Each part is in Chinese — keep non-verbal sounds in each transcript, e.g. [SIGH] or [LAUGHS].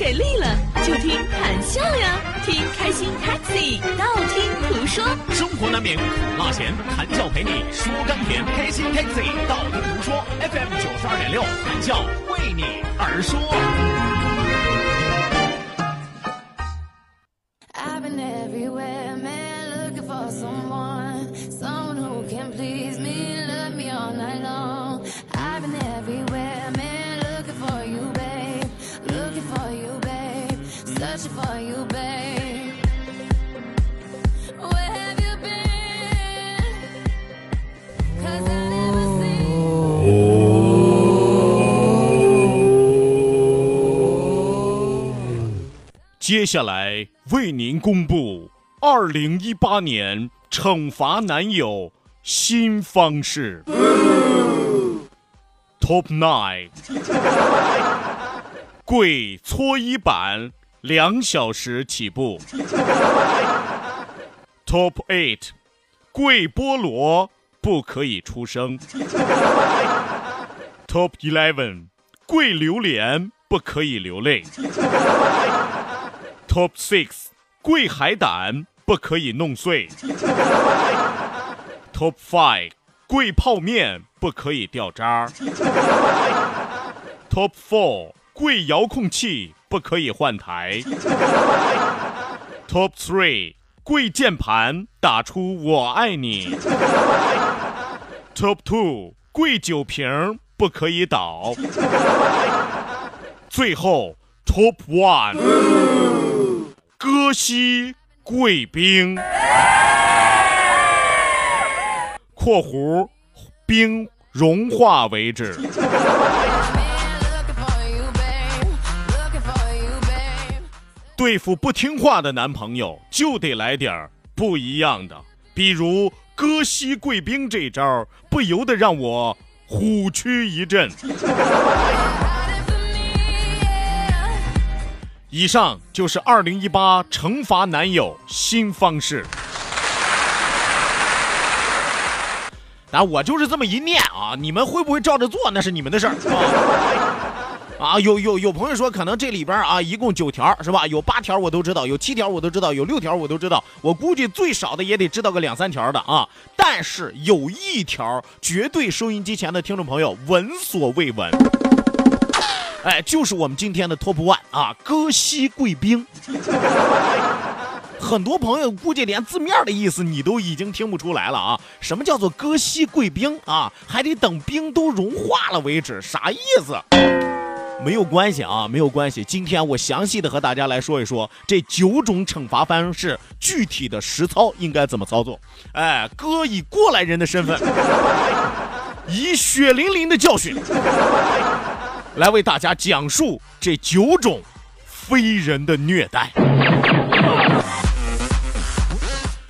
给力了，就听谈笑呀，听开心 Taxi，道听途说。生活难免苦辣咸，谈笑陪你说甘甜。开心 Taxi，道听途说。FM 九十二点六，谈笑为你而说。I've been everywhere, man, looking for someone, someone who can please me, love me all night long. 接下来为您公布二零一八年惩罚男友新方式。Top Nine，跪搓衣板两小时起步。Top Eight，跪菠萝不可以出声。Top Eleven，跪榴莲不可以流泪。Top Six，跪海胆不可以弄碎。Top Five，跪泡面不可以掉渣。Top Four，跪遥控器不可以换台。Top Three，跪键盘打出我爱你。Top Two，跪酒瓶不可以倒。最后 Top One。割膝贵宾。（括弧冰融化为止）对付不听话的男朋友，就得来点儿不一样的，比如割膝贵宾这招，不由得让我虎躯一震。以上就是二零一八惩罚男友新方式。啊，我就是这么一念啊，你们会不会照着做那是你们的事儿。啊，有有有朋友说，可能这里边啊，一共九条是吧？有八条我都知道，有七条我都知道，有六条我都知道。我估计最少的也得知道个两三条的啊。但是有一条，绝对收音机前的听众朋友闻所未闻。哎，就是我们今天的 Top One 啊，哥西贵宾。很多朋友估计连字面的意思你都已经听不出来了啊！什么叫做哥西贵宾啊？还得等冰都融化了为止，啥意思？没有关系啊，没有关系。今天我详细的和大家来说一说这九种惩罚方式具体的实操应该怎么操作。哎，哥以过来人的身份，以血淋淋的教训。来为大家讲述这九种非人的虐待。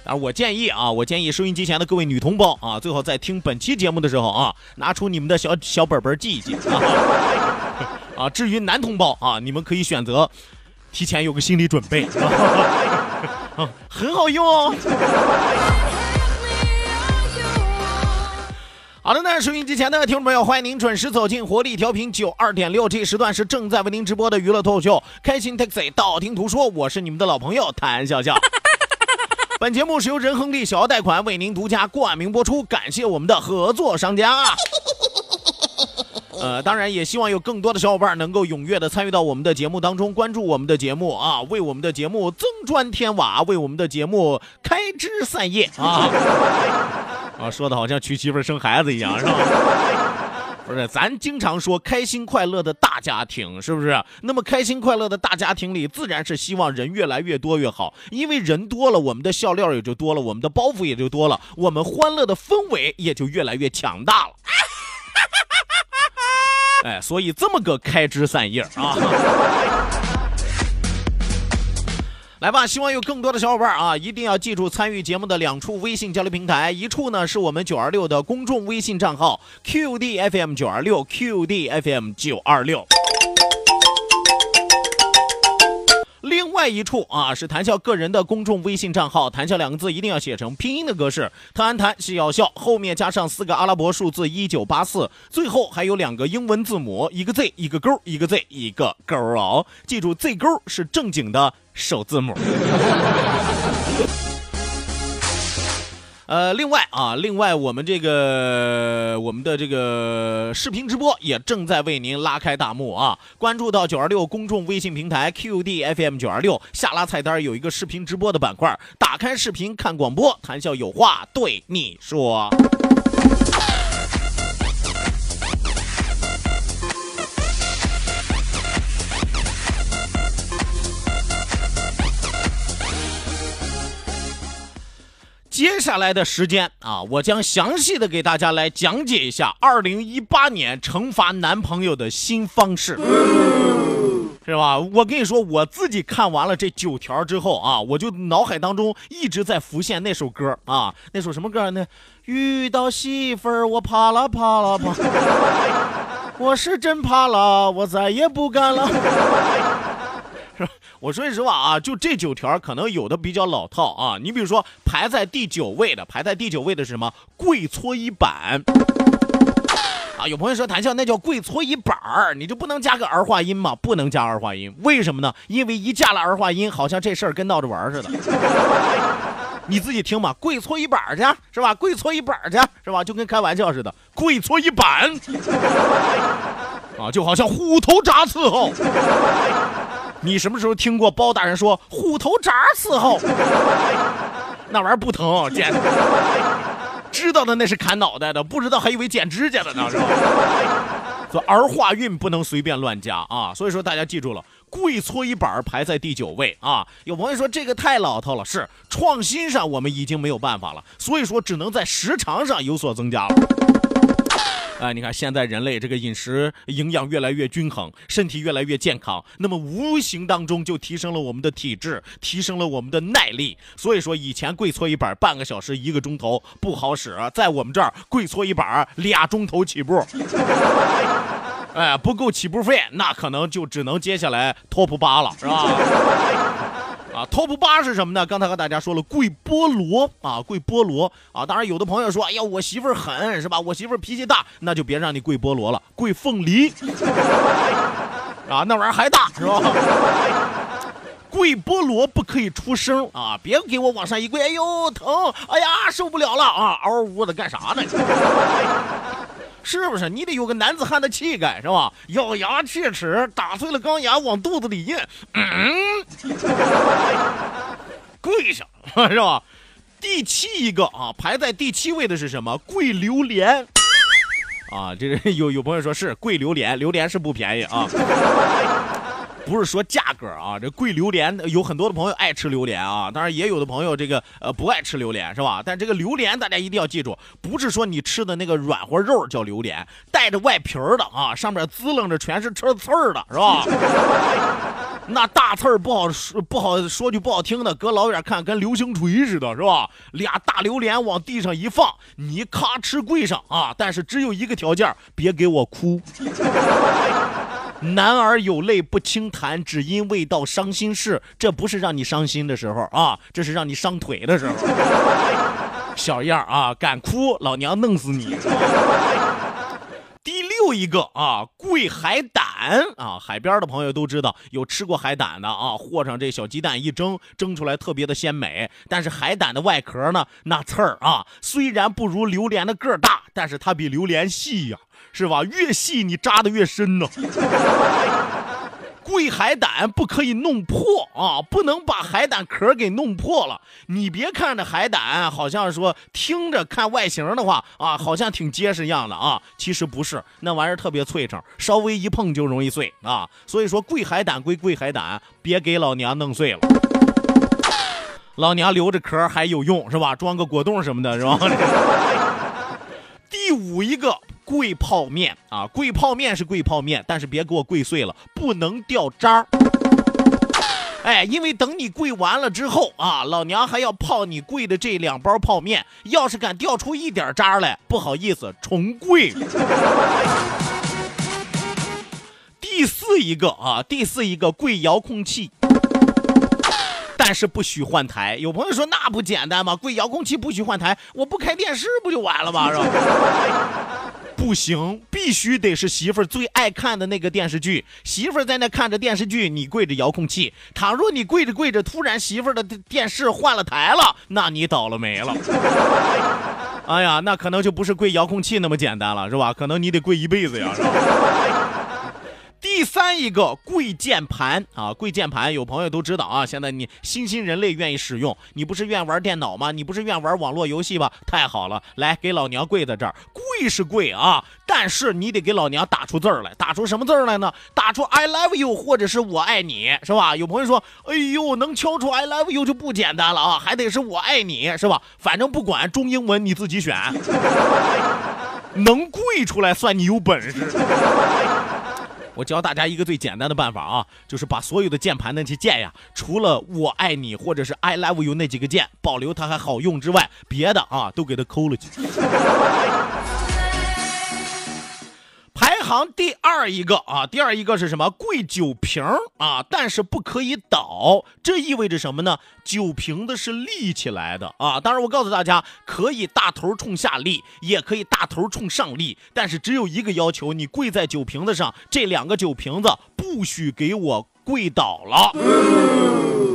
啊，我建议啊，我建议收音机前的各位女同胞啊，最好在听本期节目的时候啊，拿出你们的小小本本记一记啊。啊，至于男同胞啊，你们可以选择提前有个心理准备，啊，很好用哦。好的，那收音机前的听众朋友，欢迎您准时走进活力调频九二点六，这时段是正在为您直播的娱乐脱口秀《开心 Taxi》，道听途说，我是你们的老朋友谭笑笑。[LAUGHS] 本节目是由仁恒利小额贷款为您独家冠名播出，感谢我们的合作商家。[LAUGHS] 呃，当然也希望有更多的小伙伴能够踊跃的参与到我们的节目当中，关注我们的节目啊，为我们的节目增砖添瓦，为我们的节目开枝散叶啊！[LAUGHS] 啊，说的好像娶媳妇儿生孩子一样，是吧？[LAUGHS] 不是，咱经常说开心快乐的大家庭，是不是？那么开心快乐的大家庭里，自然是希望人越来越多越好，因为人多了，我们的笑料也就多了，我们的包袱也就多了，我们欢乐的氛围也就越来越强大了。哎，[LAUGHS] 哎，所以这么个开枝散叶啊。[LAUGHS] 来吧，希望有更多的小伙伴啊，一定要记住参与节目的两处微信交流平台，一处呢是我们九二六的公众微信账号 QDFM 九二六 QDFM 九二六。另外一处啊，是谈笑个人的公众微信账号，谈笑两个字一定要写成拼音的格式，谭安谈是要笑，后面加上四个阿拉伯数字一九八四，最后还有两个英文字母，一个 Z 一个勾，一个 Z 一个勾哦，记住 Z 勾是正经的首字母。呃，另外啊，另外我们这个我们的这个视频直播也正在为您拉开大幕啊！关注到九二六公众微信平台 QDFM 九二六，下拉菜单有一个视频直播的板块，打开视频看广播，谈笑有话对你说。接下来的时间啊，我将详细的给大家来讲解一下二零一八年惩罚男朋友的新方式，是吧？我跟你说，我自己看完了这九条之后啊，我就脑海当中一直在浮现那首歌啊，那首什么歌呢？遇到媳妇儿，我怕了怕了怕，[LAUGHS] 我是真怕了，我再也不敢了。我说实话啊，就这九条，可能有的比较老套啊。你比如说，排在第九位的，排在第九位的是什么？跪搓衣板啊！有朋友说，谈笑那叫跪搓衣板儿，你就不能加个儿化音吗？不能加儿化音，为什么呢？因为一加了儿化音，好像这事儿跟闹着玩似的。[LAUGHS] 你自己听嘛，跪搓衣板去是吧？跪搓衣板去是吧？就跟开玩笑似的，跪搓衣板 [LAUGHS] 啊，就好像虎头铡伺候。你什么时候听过包大人说虎头铡伺候？[LAUGHS] 那玩意儿不疼，剪。知道的那是砍脑袋的，不知道还以为剪指甲的呢，是吧？说儿化韵不能随便乱加啊，所以说大家记住了，跪搓衣板排在第九位啊。有朋友说这个太老套了，是创新上我们已经没有办法了，所以说只能在时长上有所增加了。啊，你看现在人类这个饮食营养越来越均衡，身体越来越健康，那么无形当中就提升了我们的体质，提升了我们的耐力。所以说以前跪搓衣板半个小时一个钟头不好使，在我们这儿跪搓衣板俩钟头起步。哎，不够起步费，那可能就只能接下来 top 八了，是吧？啊，top 八是什么呢？刚才和大家说了，跪菠萝啊，跪菠萝啊。当然，有的朋友说，哎呀，我媳妇儿狠是吧？我媳妇儿脾气大，那就别让你跪菠萝了，跪凤梨 [LAUGHS] 啊，那玩意儿还大是吧？[LAUGHS] 跪菠萝不可以出声啊，别给我往上一跪，哎呦疼，哎呀受不了了啊，嗷呜的干啥呢？是不是？你得有个男子汉的气概，是吧？咬牙切齿，打碎了钢牙往肚子里咽，嗯，跪下是吧？第七一个啊，排在第七位的是什么？跪榴莲啊！这是有有朋友说是跪榴莲，榴莲是不便宜啊。不是说价格啊，这贵榴莲有很多的朋友爱吃榴莲啊，当然也有的朋友这个呃不爱吃榴莲是吧？但这个榴莲大家一定要记住，不是说你吃的那个软和肉叫榴莲，带着外皮儿的啊，上面滋楞着全是吃刺儿的是吧？[LAUGHS] 那大刺儿不好说，不好说句不好听的，搁老远看跟流星锤似的，是吧？俩大榴莲往地上一放，你咔哧跪上啊！但是只有一个条件，别给我哭。男儿有泪不轻弹，只因未到伤心事。这不是让你伤心的时候啊，这是让你伤腿的时候。[LAUGHS] 小样啊，敢哭，老娘弄死你！第六一个啊，贵海胆啊，海边的朋友都知道，有吃过海胆的啊，和上这小鸡蛋一蒸，蒸出来特别的鲜美。但是海胆的外壳呢，那刺儿啊，虽然不如榴莲的个儿大，但是它比榴莲细呀。是吧？越细你扎的越深呢。[LAUGHS] 贵海胆不可以弄破啊，不能把海胆壳给弄破了。你别看着海胆好像说听着看外形的话啊，好像挺结实样的啊，其实不是，那玩意儿特别脆成，稍微一碰就容易碎啊。所以说贵海胆归贵海胆，别给老娘弄碎了。老娘留着壳还有用是吧？装个果冻什么的，是吧？[LAUGHS] 第五一个。跪泡面啊，跪泡面是跪泡面，但是别给我跪碎了，不能掉渣儿。哎，因为等你跪完了之后啊，老娘还要泡你跪的这两包泡面，要是敢掉出一点渣来，不好意思，重跪。第四一个啊，第四一个跪遥控器。但是不许换台。有朋友说那不简单吗？跪遥控器不许换台，我不开电视不就完了吗？是吧？不行，必须得是媳妇儿最爱看的那个电视剧。媳妇儿在那看着电视剧，你跪着遥控器。倘若你跪着跪着，突然媳妇儿的电视换了台了，那你倒了霉了。[LAUGHS] 哎呀，那可能就不是跪遥控器那么简单了，是吧？可能你得跪一辈子呀，是吧？第三一个跪键盘啊，跪键盘有朋友都知道啊。现在你新兴人类愿意使用，你不是愿玩电脑吗？你不是愿玩网络游戏吧？太好了，来给老娘跪在这儿，跪是跪啊，但是你得给老娘打出字儿来，打出什么字儿来呢？打出 I love you 或者是我爱你，是吧？有朋友说，哎呦，能敲出 I love you 就不简单了啊，还得是我爱你，是吧？反正不管中英文你自己选，[LAUGHS] 能跪出来算你有本事。我教大家一个最简单的办法啊，就是把所有的键盘那些键呀，除了“我爱你”或者是 “I love you” 那几个键保留它还好用之外，别的啊都给它抠了去。行第二一个啊，第二一个是什么？跪酒瓶啊，但是不可以倒。这意味着什么呢？酒瓶子是立起来的啊。当然，我告诉大家，可以大头冲下立，也可以大头冲上立，但是只有一个要求：你跪在酒瓶子上，这两个酒瓶子不许给我跪倒了。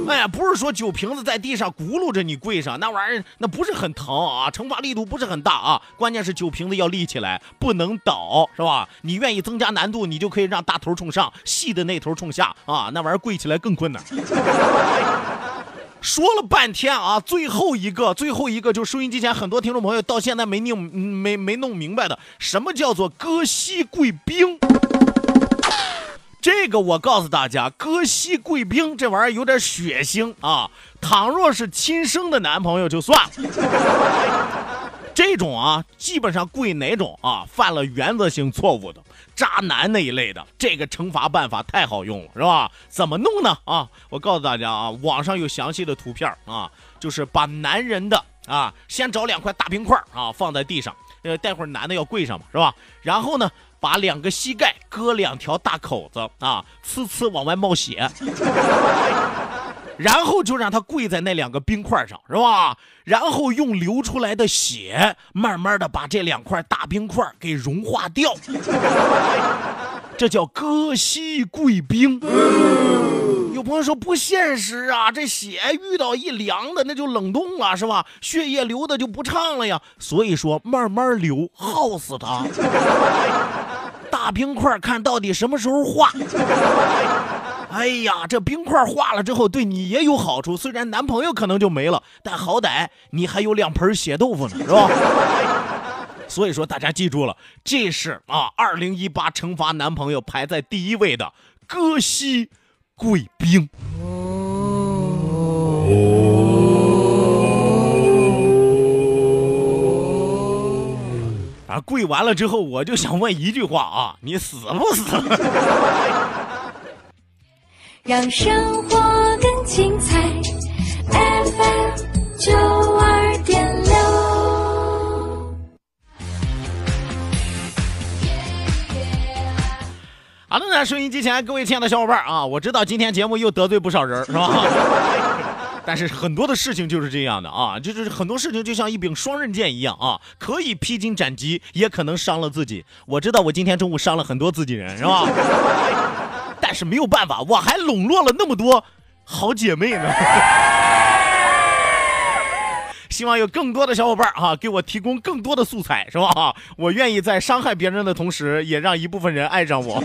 哎呀，不是说酒瓶子在地上轱辘着你跪上，那玩意儿那不是很疼啊，惩罚力度不是很大啊。关键是酒瓶子要立起来，不能倒，是吧？你愿意增加难度，你就可以让大头冲上，细的那头冲下啊，那玩意儿跪起来更困难。[LAUGHS] 说了半天啊，最后一个，最后一个就收音机前很多听众朋友到现在没弄没没弄明白的，什么叫做割膝跪冰？这个我告诉大家，割膝跪冰这玩意儿有点血腥啊！倘若是亲生的男朋友就算了，这种啊，基本上跪哪种啊，犯了原则性错误的渣男那一类的，这个惩罚办法太好用了，是吧？怎么弄呢？啊，我告诉大家啊，网上有详细的图片啊，就是把男人的啊，先找两块大冰块啊放在地上，呃，待会儿男的要跪上嘛，是吧？然后呢？把两个膝盖割两条大口子啊，呲呲往外冒血，然后就让他跪在那两个冰块上，是吧？然后用流出来的血，慢慢的把这两块大冰块给融化掉，这叫割膝跪冰。有朋友说不现实啊，这血遇到一凉的那就冷冻了，是吧？血液流的就不畅了呀。所以说慢慢流，耗死他。大冰块看到底什么时候化？[LAUGHS] 哎呀，这冰块化了之后对你也有好处，虽然男朋友可能就没了，但好歹你还有两盆血豆腐呢，是吧？[LAUGHS] 所以说大家记住了，这是啊，二零一八惩罚男朋友排在第一位的割膝跪冰。啊，跪完了之后，我就想问一句话啊，你死不死？[LAUGHS] 让生活更精彩，FM 九二点六。好的呢，收音机前各位亲爱的小伙伴啊，我知道今天节目又得罪不少人，是吧？[LAUGHS] 但是很多的事情就是这样的啊，就是很多事情就像一柄双刃剑一样啊，可以披荆斩棘，也可能伤了自己。我知道我今天中午伤了很多自己人，是吧？[LAUGHS] 但是没有办法，我还笼络了那么多好姐妹呢。[LAUGHS] 希望有更多的小伙伴啊，给我提供更多的素材，是吧？我愿意在伤害别人的同时，也让一部分人爱上我。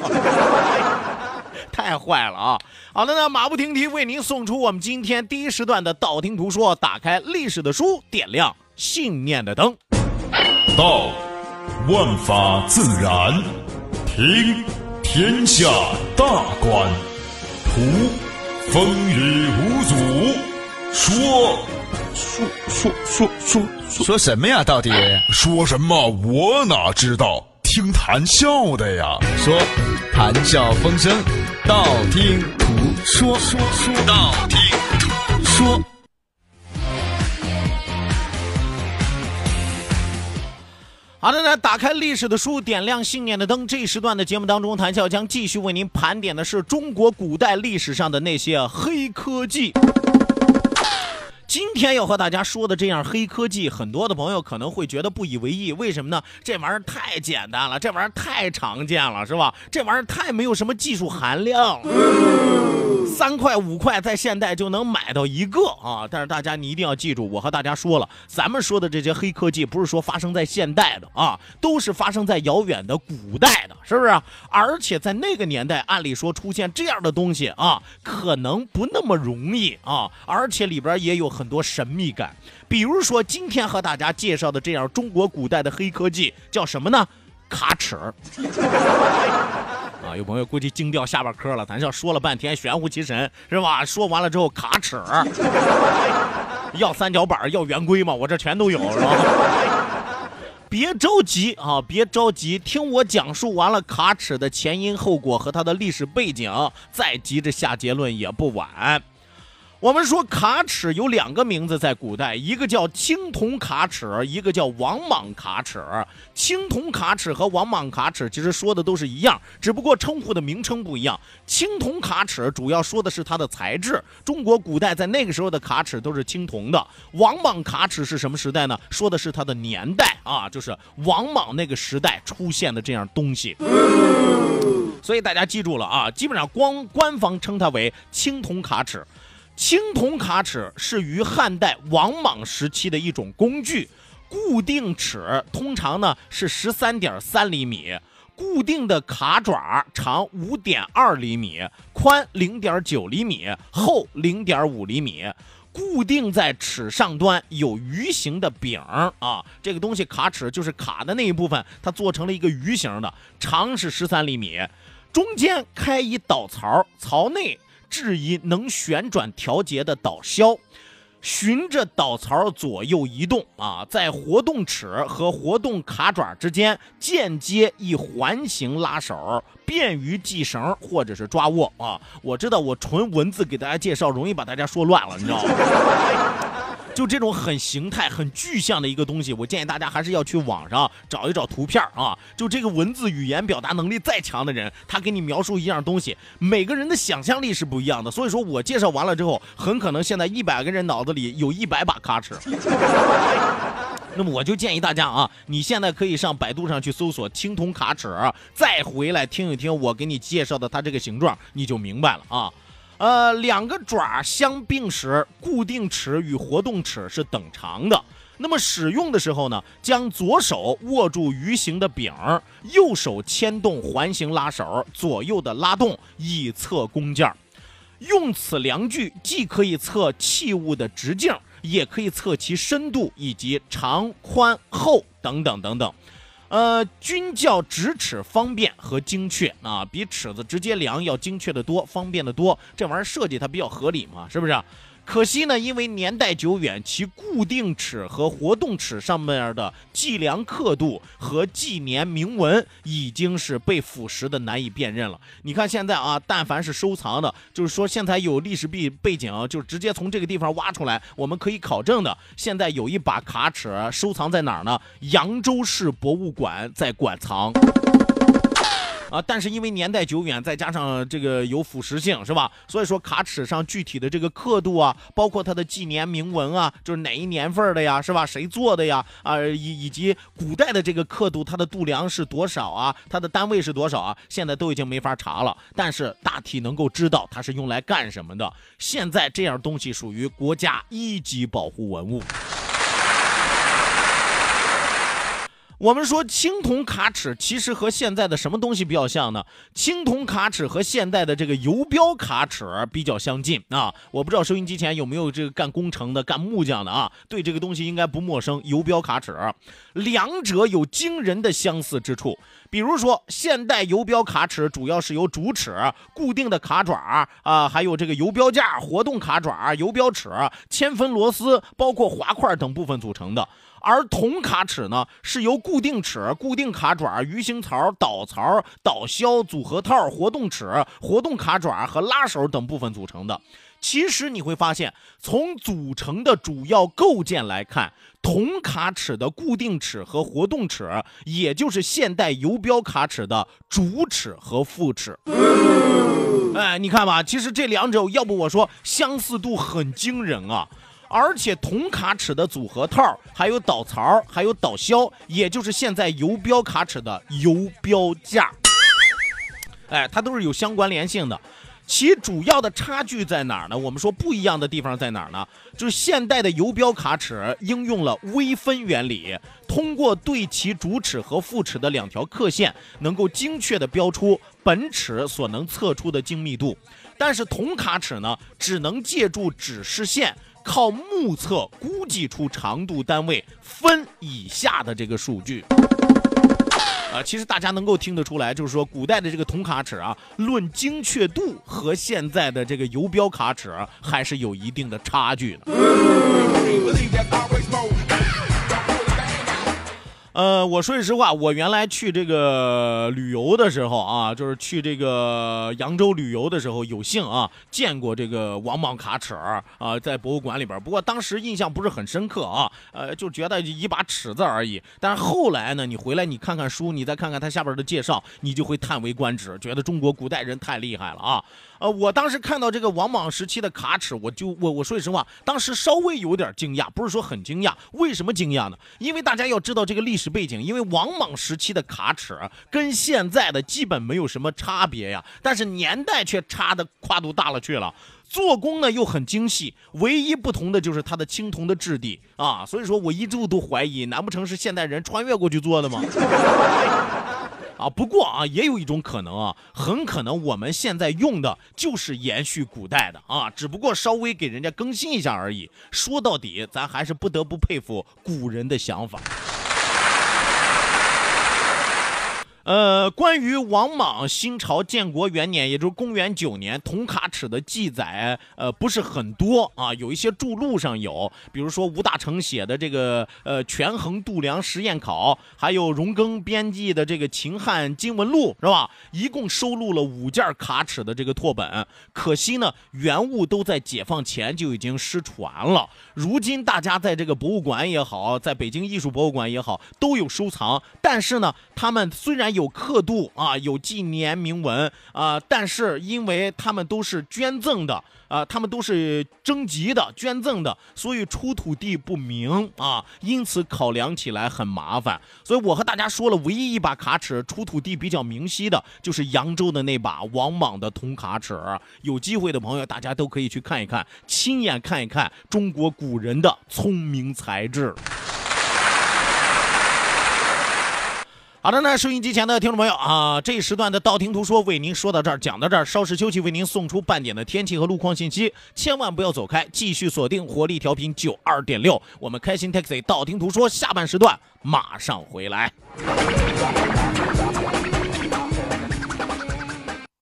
太坏了啊！好的呢，马不停蹄为您送出我们今天第一时段的道听途说，打开历史的书，点亮信念的灯。道，万法自然；听，天下大观；图，风雨无阻；说，说说说说说什么呀？到底说什么？我哪知道。听谈笑的呀。说谈笑风生，道听途说，说说道听途说。好的呢，打开历史的书，点亮信念的灯。这一时段的节目当中，谈笑将继续为您盘点的是中国古代历史上的那些黑科技。今天要和大家说的这样黑科技，很多的朋友可能会觉得不以为意，为什么呢？这玩意儿太简单了，这玩意儿太常见了，是吧？这玩意儿太没有什么技术含量，三块五块在现代就能买到一个啊！但是大家你一定要记住，我和大家说了，咱们说的这些黑科技不是说发生在现代的啊，都是发生在遥远的古代的，是不是？而且在那个年代，按理说出现这样的东西啊，可能不那么容易啊，而且里边也有很多神秘感。比如说今天和大家介绍的这样中国古代的黑科技叫什么呢？卡尺。[LAUGHS] 啊，有朋友估计惊掉下巴颏了，咱这说了半天玄乎其神是吧？说完了之后卡尺，[LAUGHS] 要三角板要圆规嘛，我这全都有是吧？别着急啊，别着急，听我讲述完了卡尺的前因后果和它的历史背景，再急着下结论也不晚。我们说卡尺有两个名字，在古代，一个叫青铜卡尺，一个叫王莽卡尺。青铜卡尺和王莽卡尺其实说的都是一样，只不过称呼的名称不一样。青铜卡尺主要说的是它的材质，中国古代在那个时候的卡尺都是青铜的。王莽卡尺是什么时代呢？说的是它的年代啊，就是王莽那个时代出现的这样东西。所以大家记住了啊，基本上光官方称它为青铜卡尺。青铜卡尺是于汉代王莽时期的一种工具，固定尺通常呢是十三点三厘米，固定的卡爪长五点二厘米，宽零点九厘米，厚零点五厘米，固定在尺上端有鱼形的柄啊，这个东西卡尺就是卡的那一部分，它做成了一个鱼形的，长是十三厘米，中间开一导槽，槽内。质疑能旋转调节的导销，循着导槽左右移动啊，在活动齿和活动卡爪之间间接一环形拉手，便于系绳或者是抓握啊。我知道我纯文字给大家介绍容易把大家说乱了，你知道吗？就这种很形态、很具象的一个东西，我建议大家还是要去网上找一找图片啊。就这个文字语言表达能力再强的人，他给你描述一样东西，每个人的想象力是不一样的。所以说我介绍完了之后，很可能现在一百个人脑子里有一百把卡尺。[LAUGHS] 那么我就建议大家啊，你现在可以上百度上去搜索青铜卡尺，再回来听一听我给你介绍的它这个形状，你就明白了啊。呃，两个爪相并时，固定尺与活动尺是等长的。那么使用的时候呢，将左手握住鱼形的柄，右手牵动环形拉手，左右的拉动以测弓箭。用此量具，既可以测器物的直径，也可以测其深度以及长、宽、厚等等等等。呃，均较直尺方便和精确啊，比尺子直接量要精确的多，方便的多。这玩意儿设计它比较合理嘛，是不是？可惜呢，因为年代久远，其固定尺和活动尺上面的计量刻度和纪年铭文已经是被腐蚀的难以辨认了。你看现在啊，但凡是收藏的，就是说现在有历史背背景，就直接从这个地方挖出来，我们可以考证的。现在有一把卡尺收藏在哪儿呢？扬州市博物馆在馆藏。啊，但是因为年代久远，再加上这个有腐蚀性，是吧？所以说卡尺上具体的这个刻度啊，包括它的纪年铭文啊，就是哪一年份的呀，是吧？谁做的呀？啊，以以及古代的这个刻度，它的度量是多少啊？它的单位是多少啊？现在都已经没法查了，但是大体能够知道它是用来干什么的。现在这样东西属于国家一级保护文物。我们说青铜卡尺其实和现在的什么东西比较像呢？青铜卡尺和现代的这个游标卡尺比较相近啊！我不知道收音机前有没有这个干工程的、干木匠的啊？对这个东西应该不陌生。游标卡尺，两者有惊人的相似之处。比如说，现代游标卡尺主要是由主尺、固定的卡爪啊、还有这个游标架、活动卡爪、游标尺、千分螺丝，包括滑块等部分组成的。而铜卡尺呢，是由固定尺、固定卡爪、鱼形槽、导槽、导销、组合套、活动尺、活动卡爪和拉手等部分组成的。其实你会发现，从组成的主要构件来看，铜卡尺的固定尺和活动尺，也就是现代游标卡尺的主尺和副尺。哎，你看吧，其实这两者，要不我说相似度很惊人啊。而且铜卡尺的组合套，还有导槽，还有导销，也就是现在游标卡尺的游标架，哎，它都是有相关联性的。其主要的差距在哪儿呢？我们说不一样的地方在哪儿呢？就是现代的游标卡尺应用了微分原理，通过对其主尺和副尺的两条刻线，能够精确的标出本尺所能测出的精密度。但是铜卡尺呢，只能借助指示线。靠目测估计出长度单位分以下的这个数据，啊，其实大家能够听得出来，就是说古代的这个铜卡尺啊，论精确度和现在的这个游标卡尺还是有一定的差距的。呃，我说句实话，我原来去这个旅游的时候啊，就是去这个扬州旅游的时候，有幸啊见过这个王莽卡尺啊，在博物馆里边。不过当时印象不是很深刻啊，呃，就觉得一把尺子而已。但是后来呢，你回来你看看书，你再看看它下边的介绍，你就会叹为观止，觉得中国古代人太厉害了啊。呃，我当时看到这个王莽时期的卡尺，我就我我说句实话，当时稍微有点惊讶，不是说很惊讶。为什么惊讶呢？因为大家要知道这个历史史背景，因为王莽时期的卡尺跟现在的基本没有什么差别呀，但是年代却差的跨度大了去了，做工呢又很精细，唯一不同的就是它的青铜的质地啊，所以说我一度都怀疑，难不成是现代人穿越过去做的吗？[LAUGHS] 啊，不过啊，也有一种可能啊，很可能我们现在用的就是延续古代的啊，只不过稍微给人家更新一下而已。说到底，咱还是不得不佩服古人的想法。呃，关于王莽新朝建国元年，也就是公元九年铜卡尺的记载，呃，不是很多啊，有一些著录上有，比如说吴大成写的这个呃《权衡度量实验考》，还有荣庚编辑的这个《秦汉经文录》，是吧？一共收录了五件卡尺的这个拓本，可惜呢，原物都在解放前就已经失传了。如今大家在这个博物馆也好，在北京艺术博物馆也好，都有收藏，但是呢，他们虽然有刻度啊，有纪年铭文啊，但是因为他们都是捐赠的啊，他们都是征集的、捐赠的，所以出土地不明啊，因此考量起来很麻烦。所以我和大家说了，唯一一把卡尺出土地比较明晰的，就是扬州的那把王莽的铜卡尺。有机会的朋友，大家都可以去看一看，亲眼看一看中国古人的聪明才智。好的，那收音机前的听众朋友啊，这一时段的道听途说为您说到这儿，讲到这儿，稍事休息，为您送出半点的天气和路况信息，千万不要走开，继续锁定活力调频九二点六，我们开心 taxi 道听途说下半时段马上回来。